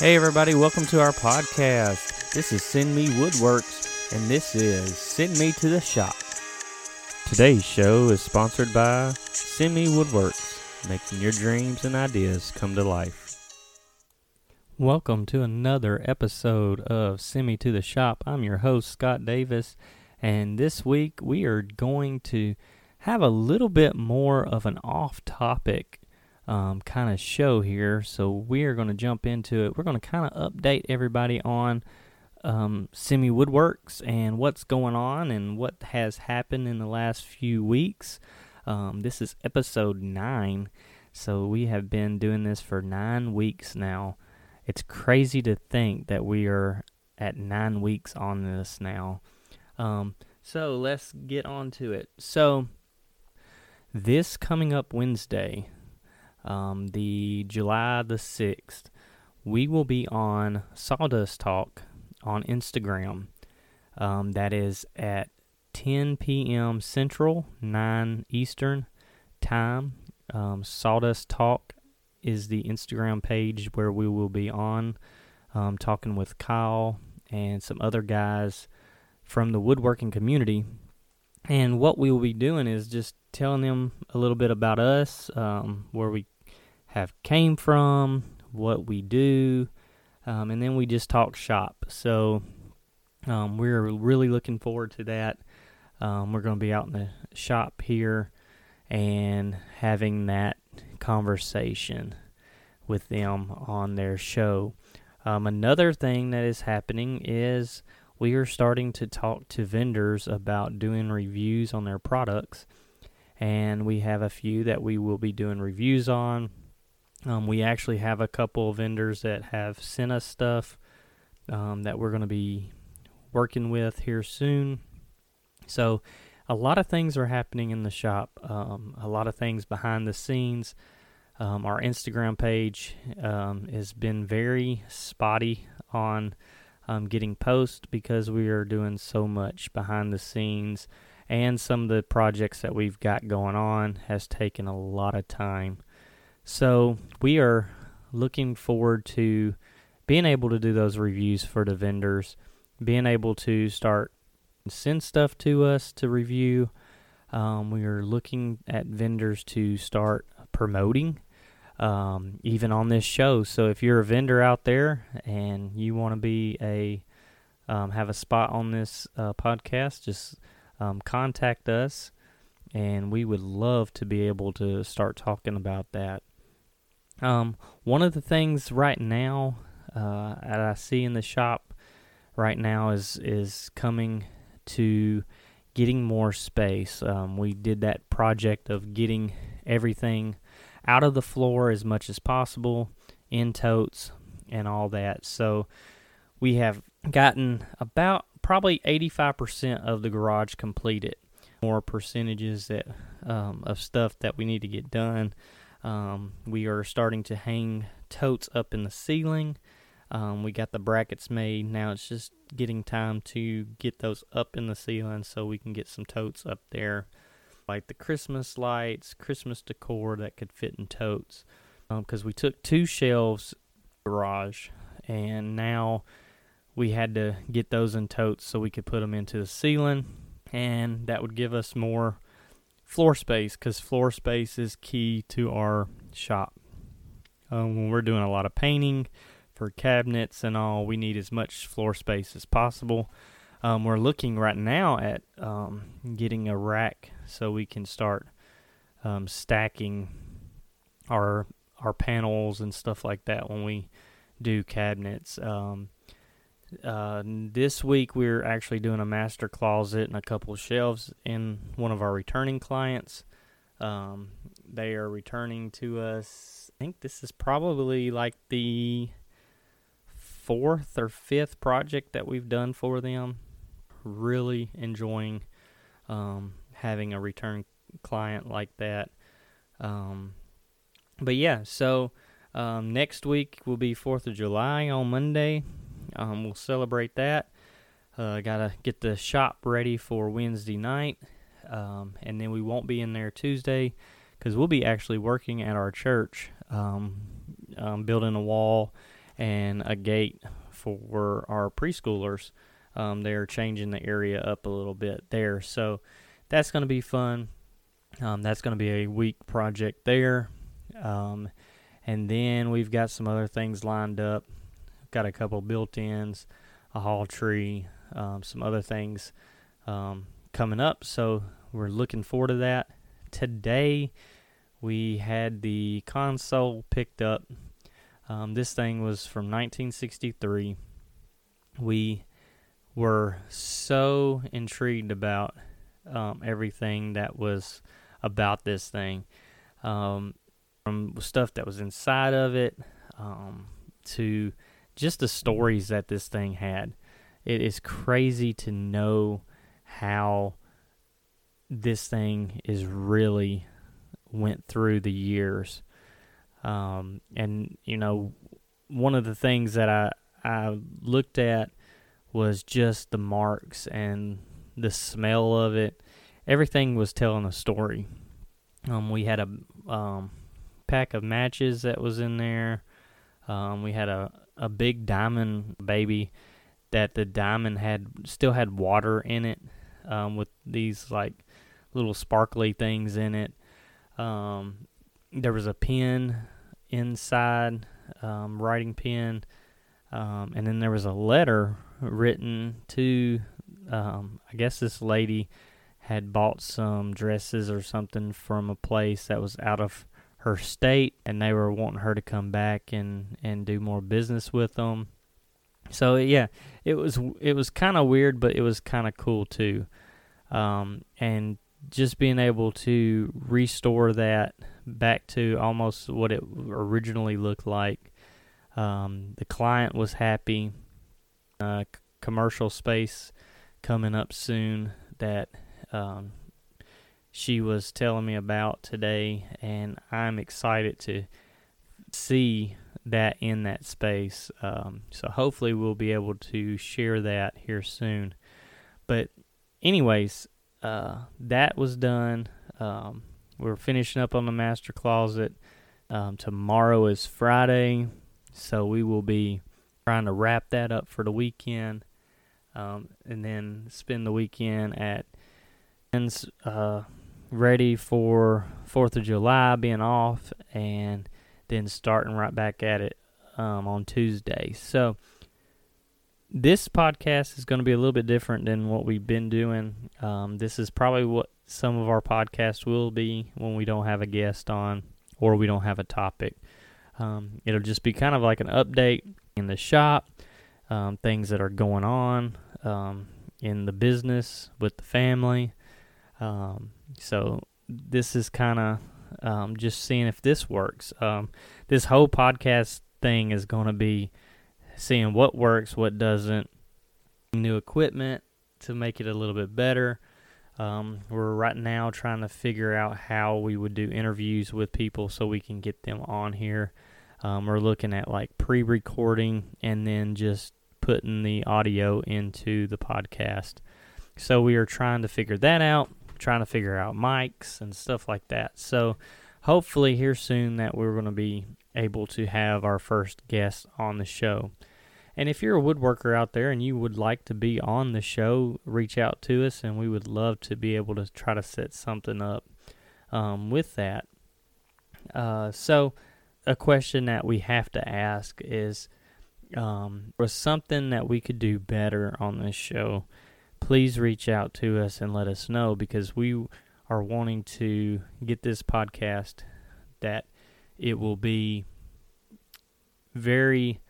Hey, everybody, welcome to our podcast. This is Send Me Woodworks, and this is Send Me to the Shop. Today's show is sponsored by Send Me Woodworks, making your dreams and ideas come to life. Welcome to another episode of Send Me to the Shop. I'm your host, Scott Davis, and this week we are going to have a little bit more of an off topic um, kind of show here. So we are going to jump into it. We're going to kind of update everybody on um, Send Me Woodworks and what's going on and what has happened in the last few weeks. Um, this is episode nine. So we have been doing this for nine weeks now. It's crazy to think that we are at nine weeks on this now. Um, so let's get on to it. So this coming up Wednesday, um, the July the 6th, we will be on Sawdust Talk on Instagram. Um, that is at 10 p.m. Central, 9 Eastern time. Um, Sawdust Talk is the Instagram page where we will be on um, talking with Kyle and some other guys from the woodworking community. And what we will be doing is just telling them a little bit about us, um, where we have came from, what we do, um, and then we just talk shop. So um, we're really looking forward to that. Um, we're going to be out in the shop here and having that conversation with them on their show. Um, another thing that is happening is we are starting to talk to vendors about doing reviews on their products. And we have a few that we will be doing reviews on. Um, we actually have a couple of vendors that have sent us stuff um, that we're going to be working with here soon. So, a lot of things are happening in the shop, um, a lot of things behind the scenes. Um, our Instagram page um, has been very spotty on um, getting posts because we are doing so much behind the scenes, and some of the projects that we've got going on has taken a lot of time. So we are looking forward to being able to do those reviews for the vendors, being able to start send stuff to us to review. Um, we are looking at vendors to start promoting um, even on this show. So if you're a vendor out there and you want to be a um, have a spot on this uh, podcast, just um, contact us, and we would love to be able to start talking about that. Um, one of the things right now uh, that I see in the shop right now is is coming to getting more space. Um, we did that project of getting everything out of the floor as much as possible in totes and all that. So we have gotten about probably 85% of the garage completed. More percentages that um, of stuff that we need to get done. Um, we are starting to hang totes up in the ceiling. Um, we got the brackets made. Now it's just getting time to get those up in the ceiling so we can get some totes up there like the Christmas lights, Christmas decor that could fit in totes. Because um, we took two shelves garage, and now we had to get those in totes so we could put them into the ceiling, and that would give us more floor space because floor space is key to our shop. Um, when we're doing a lot of painting for cabinets and all, we need as much floor space as possible. Um, we're looking right now at um, getting a rack so we can start um, stacking our our panels and stuff like that when we do cabinets. Um, uh, this week we're actually doing a master closet and a couple of shelves in one of our returning clients. Um, they are returning to us. I think this is probably like the fourth or fifth project that we've done for them. Really enjoying um, having a return client like that. Um, but yeah, so um, next week will be Fourth of July on Monday. Um, we'll celebrate that. Uh, gotta get the shop ready for Wednesday night, um, and then we won't be in there Tuesday because we'll be actually working at our church, um, building a wall and a gate for our preschoolers. Um, they're changing the area up a little bit there, so that's going to be fun. Um, that's going to be a week project there. Um, and then we've got some other things lined up. Got a couple built ins, a hall tree, um, some other things um, coming up. So we're looking forward to that. Today we had the console picked up. Um, this thing was from 1963. We were so intrigued about um, everything that was about this thing, um, from stuff that was inside of it um, to just the stories that this thing had. It is crazy to know how this thing is really went through the years. Um, and you know, one of the things that I I looked at was just the marks and the smell of it. Everything was telling a story. Um, we had a um, pack of matches that was in there. Um, we had a, a big diamond baby that the diamond had still had water in it um, with these like little sparkly things in it. Um, there was a pen inside, um, writing pen, um, and then there was a letter written to, um, I guess this lady had bought some dresses or something from a place that was out of her state, and they were wanting her to come back and and do more business with them. So yeah, it was it was kind of weird, but it was kind of cool too. Um, and just being able to restore that back to almost what it originally looked like. Um, the client was happy. Uh, commercial space coming up soon that um, she was telling me about today, and I'm excited to see that in that space. Um, so hopefully we'll be able to share that here soon. But anyways, uh, that was done. Um, we're finishing up on the master closet. Um, tomorrow is Friday, so we will be trying to wrap that up for the weekend, um, and then spend the weekend at uh, ready for Fourth of July being off, and then starting right back at it um, on Tuesday. So this podcast is going to be a little bit different than what we've been doing. Um, this is probably what some of our podcasts will be when we don't have a guest on or we don't have a topic. Um, it'll just be kind of like an update in the shop, um, things that are going on um, in the business with the family. Um, so this is kind of um, just seeing if this works. this whole podcast thing is going to be seeing what works, what doesn't, new equipment to make it a little bit better. Um, we're right now trying to figure out how we would do interviews with people so we can get them on here. Um, we're looking at like pre recording and then just putting the audio into the podcast. So we are trying to figure that out, trying to figure out mics and stuff like that. So hopefully, here soon that we're going to be able to have our first guest on the show. And if you're a woodworker out there and you would like to be on the show, reach out to us, and we would love to be able to try to set something up um, with that. Uh, so, a question that we have to ask is um, was something that we could do better on this show? Please reach out to us and let us know because we are wanting to get this podcast that it will be very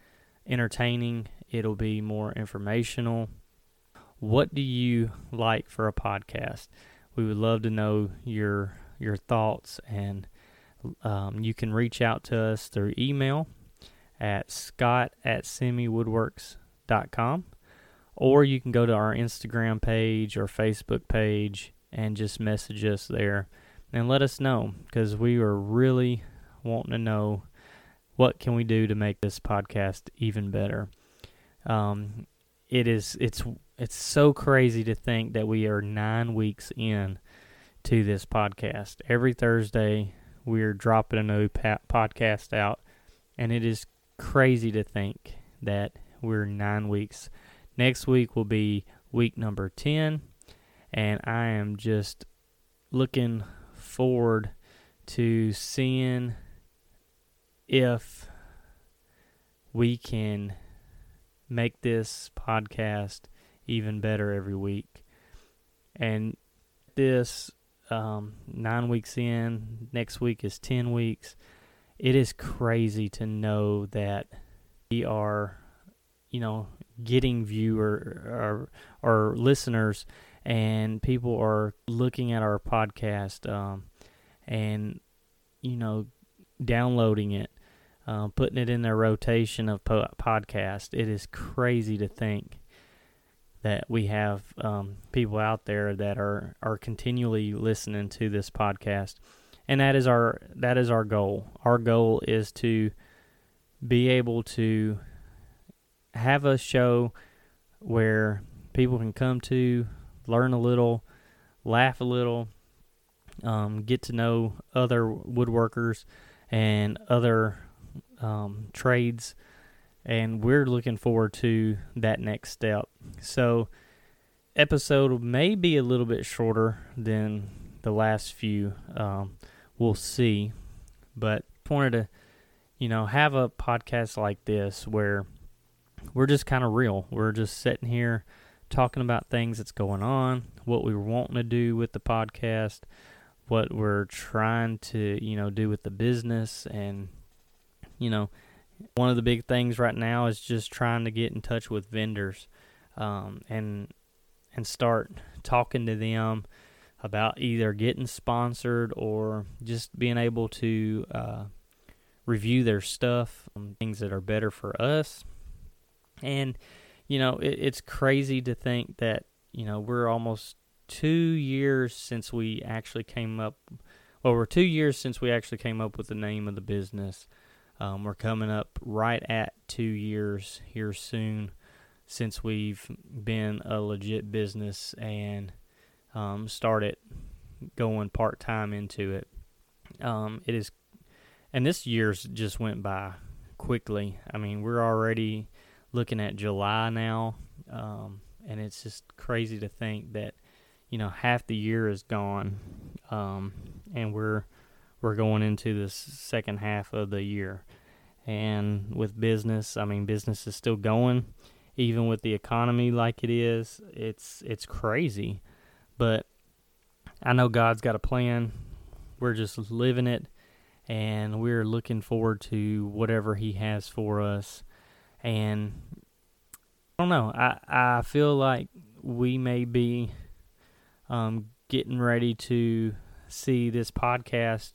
entertaining, it'll be more informational. What do you like for a podcast? We would love to know your your thoughts, and um, you can reach out to us through email at scott at sendmewoodworks.com or you can go to our Instagram page or Facebook page and just message us there and let us know because we are really wanting to know what can we do to make this podcast even better? Um, it is it's it's so crazy to think that we are nine weeks in to this podcast. Every Thursday we're dropping a new pa- podcast out, and it is crazy to think that we're nine weeks. Next week will be week number 10, and I am just looking forward to seeing if we can make this podcast even better every week. And this um, nine weeks in, next week is 10 weeks. It is crazy to know that we are, you know, getting viewer or, or listeners and people are looking at our podcast um, and, you know, downloading it, uh, putting it in their rotation of po- podcast. It is crazy to think that we have um, people out there that are are continually listening to this podcast, and that is our that is our goal. Our goal is to be able to have a show where people can come to learn a little, laugh a little, um, get to know other woodworkers and other um, trades and we're looking forward to that next step. So, episode may be a little bit shorter than the last few. Um, we'll see, but wanted to, you know, have a podcast like this where we're just kind of real. We're just sitting here talking about things that's going on, what we were wanting to do with the podcast, what we're trying to, you know, do with the business, and you know one of the big things right now is just trying to get in touch with vendors um, and and start talking to them about either getting sponsored or just being able to uh, review their stuff, um, things that are better for us. And you know, it, it's crazy to think that you know we're almost two years since we actually came up. Well, we're two years since we actually came up with the name of the business. Um, we're coming up right at two years here soon since we've been a legit business and um, started going part time into it. Um, it is, and this year's just went by quickly. I mean, we're already looking at July now, um, and it's just crazy to think that you know half the year is gone, um, and we're we're going into this second half of the year. And with business, I mean, business is still going, even with the economy like it is. It's it's crazy, but I know God's got a plan. We're just living it, and we're looking forward to whatever He has for us. And I don't know. I I feel like we may be um, getting ready to see this podcast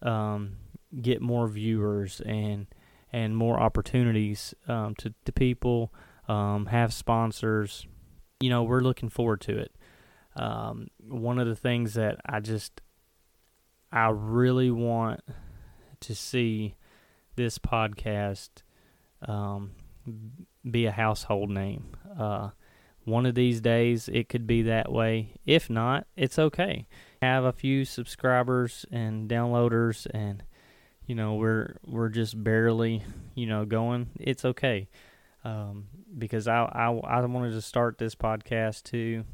um, get more viewers and and more opportunities um, to to people, um, have sponsors. You know, we're looking forward to it. Um, one of the things that I just I really want to see this podcast um, be a household name. Uh, one of these days, it could be that way. If not, it's okay. Have a few subscribers and downloaders, and you know we're we're just barely you know going. It's okay um, because I, I I wanted to start this podcast to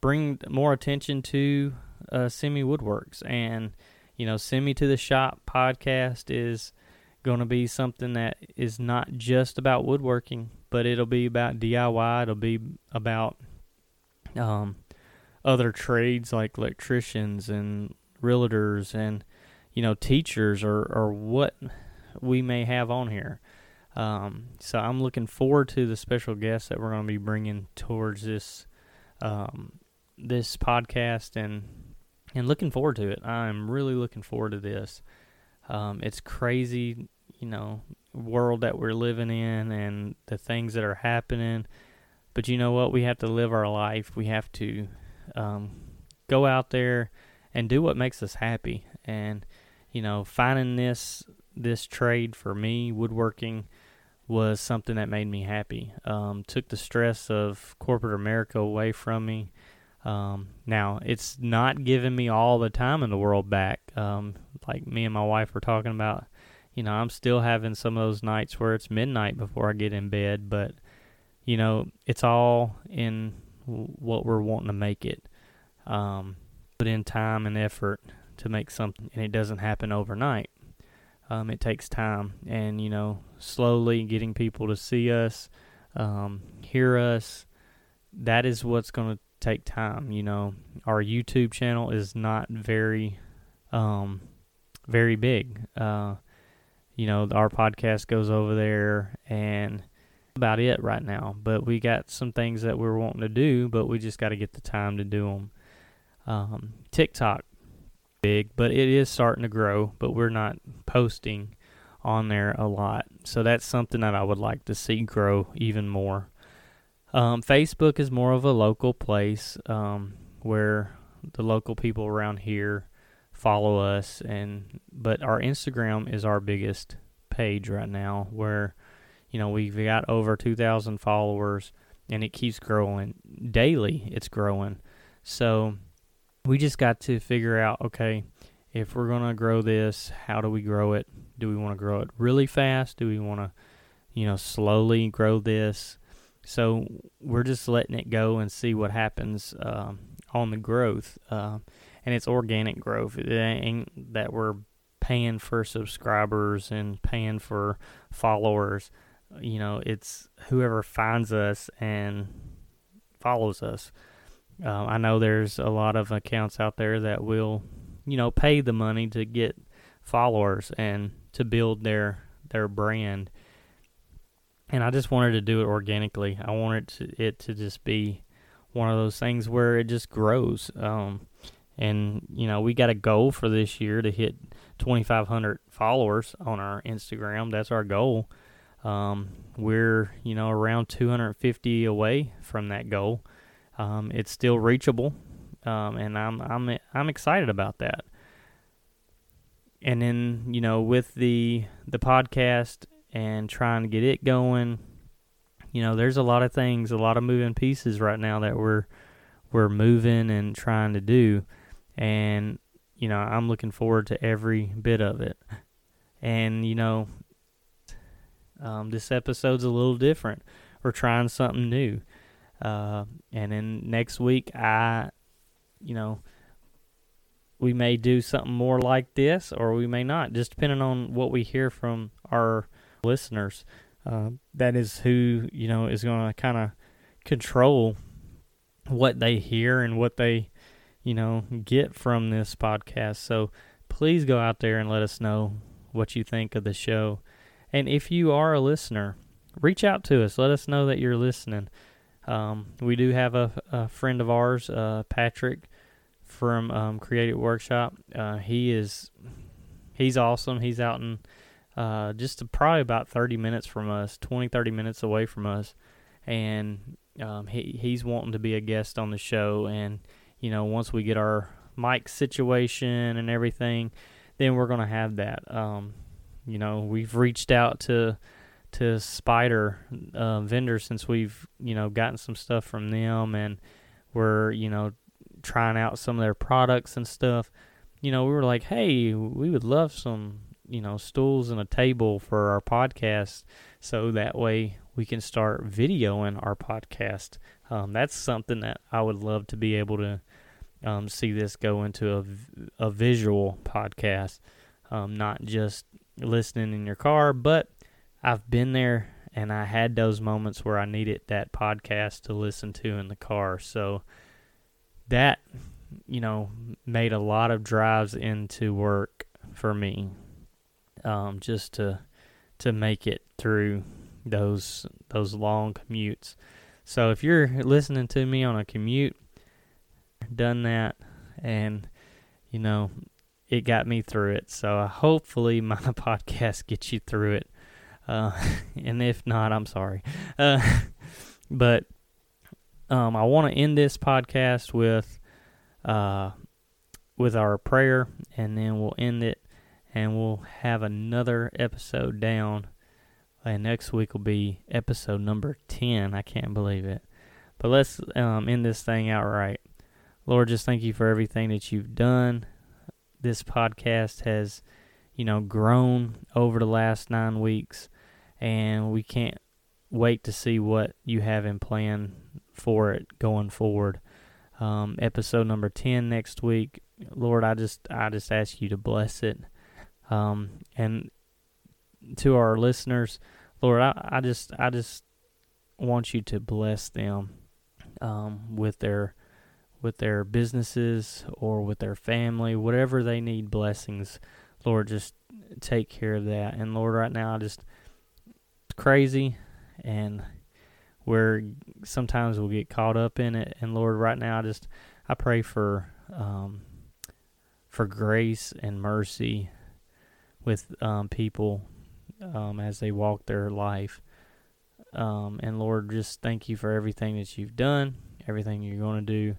bring more attention to uh, Send Me Woodworks and you know Send Me to the Shop podcast is going to be something that is not just about woodworking, but it'll be about DIY. It'll be about um, other trades like electricians and realtors and you know teachers or or what we may have on here. Um, so I'm looking forward to the special guests that we're going to be bringing towards this um, this podcast and and looking forward to it. I'm really looking forward to this. Um, it's crazy, you know, world that we're living in and the things that are happening. But you know what? We have to live our life. We have to um, go out there and do what makes us happy. And you know, finding this this trade for me, woodworking, was something that made me happy. Um, took the stress of corporate America away from me. Um, now it's not giving me all the time in the world back. Um, like me and my wife were talking about, you know, I'm still having some of those nights where it's midnight before I get in bed, but you know, it's all in what we're wanting to make it. Um, put in time and effort to make something, and it doesn't happen overnight. Um, it takes time, and you know, slowly getting people to see us, um, hear us. That is what's going to take time. You know, our YouTube channel is not very, um, very big. Uh, you know, our podcast goes over there, and about it right now. But we got some things that we're wanting to do, but we just got to get the time to do them. Um, TikTok, big, but it is starting to grow, but we're not posting on there a lot. So that's something that I would like to see grow even more. Um, Facebook is more of a local place um, where the local people around here follow us, and but our Instagram is our biggest page right now, where you know we've got over 2,000 followers, and it keeps growing daily. It's growing, so we just got to figure out okay if we're going to grow this how do we grow it? Do we want to grow it really fast? Do we want to you know slowly grow this? So we're just letting it go and see what happens um, on the growth uh, and it's organic growth. It ain't that we're paying for subscribers and paying for followers. You know it's whoever finds us and follows us uh, I know there's a lot of accounts out there that will, you know, pay the money to get followers and to build their their brand. And I just wanted to do it organically. I wanted to, it to just be one of those things where it just grows. Um, and you know, we got a goal for this year to hit 2,500 followers on our Instagram. That's our goal. Um, we're you know around 250 away from that goal. Um, it's still reachable, um, and I'm I'm I'm excited about that. And then you know with the the podcast and trying to get it going, you know there's a lot of things, a lot of moving pieces right now that we're we're moving and trying to do, and you know I'm looking forward to every bit of it. And you know um, this episode's a little different. We're trying something new. Uh, and then next week, I, you know, we may do something more like this or we may not, just depending on what we hear from our listeners. Uh, that is who, you know, is going to kind of control what they hear and what they, you know, get from this podcast. So please go out there and let us know what you think of the show. And if you are a listener, reach out to us. Let us know that you're listening. Um, we do have a, a friend of ours, uh, Patrick from um, Creative Workshop. Uh, he is he's awesome. He's out in uh, just probably about 30 minutes from us, 20, 30 minutes away from us, and um, he he's wanting to be a guest on the show. And you know, once we get our mic situation and everything, then we're gonna have that. Um, you know, we've reached out to to Spider uh, vendors since we've you know gotten some stuff from them and we're you know trying out some of their products and stuff. You know, we were like, hey, we would love some you know stools and a table for our podcast, so that way we can start videoing our podcast. Um, that's something that I would love to be able to um, see this go into a, a visual podcast, um, not just listening in your car, but I've been there and I had those moments where I needed that podcast to listen to in the car. So that, you know, made a lot of drives into work for me. Um, just to to make it through those those long commutes. So if you're listening to me on a commute, done that and you know, it got me through it. So hopefully my podcast gets you through it. Uh, and if not, I'm sorry. Uh, but um, I want to end this podcast with uh, with our prayer, and then we'll end it, and we'll have another episode down. And next week will be episode number ten. I can't believe it. But let's um, end this thing outright. Lord, just thank you for everything that you've done. This podcast has you know, grown over the last nine weeks, and we can't wait to see what you have in plan for it going forward. Um, episode number ten next week. Lord, I just I just ask you to bless it, um, and to our listeners, Lord, I, I just I just want you to bless them um, with their with their businesses or with their family, whatever they need blessings. Lord, just take care of that. And Lord, right now, I just crazy, and where sometimes we'll get caught up in it. And Lord, right now, I just I pray for um, for grace and mercy with um, people um, as they walk their life. Um, and Lord, just thank you for everything that you've done, everything you're going to do.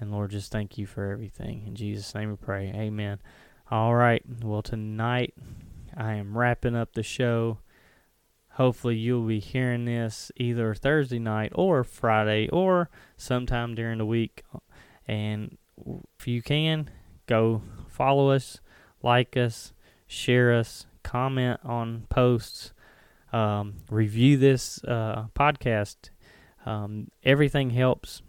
And Lord, just thank you for everything. In Jesus' name we pray. Amen. All right. Well, tonight I am wrapping up the show. Hopefully, you'll be hearing this either Thursday night or Friday or sometime during the week. And if you can, go follow us, like us, share us, comment on posts, um, review this uh, podcast. Um, everything helps.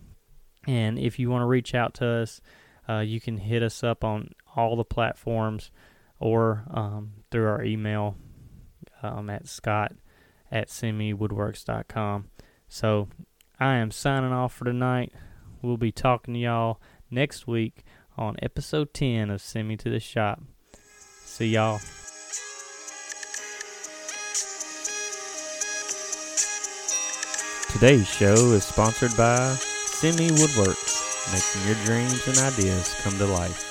And if you want to reach out to us, uh, you can hit us up on all the platforms or um, through our email um, at scott at sendmewoodworks.com. So I am signing off for tonight. We'll be talking to y'all next week on episode 10 of Send Me to the Shop. See y'all. Today's show is sponsored by Me Woodworks, making your dreams and ideas come to life.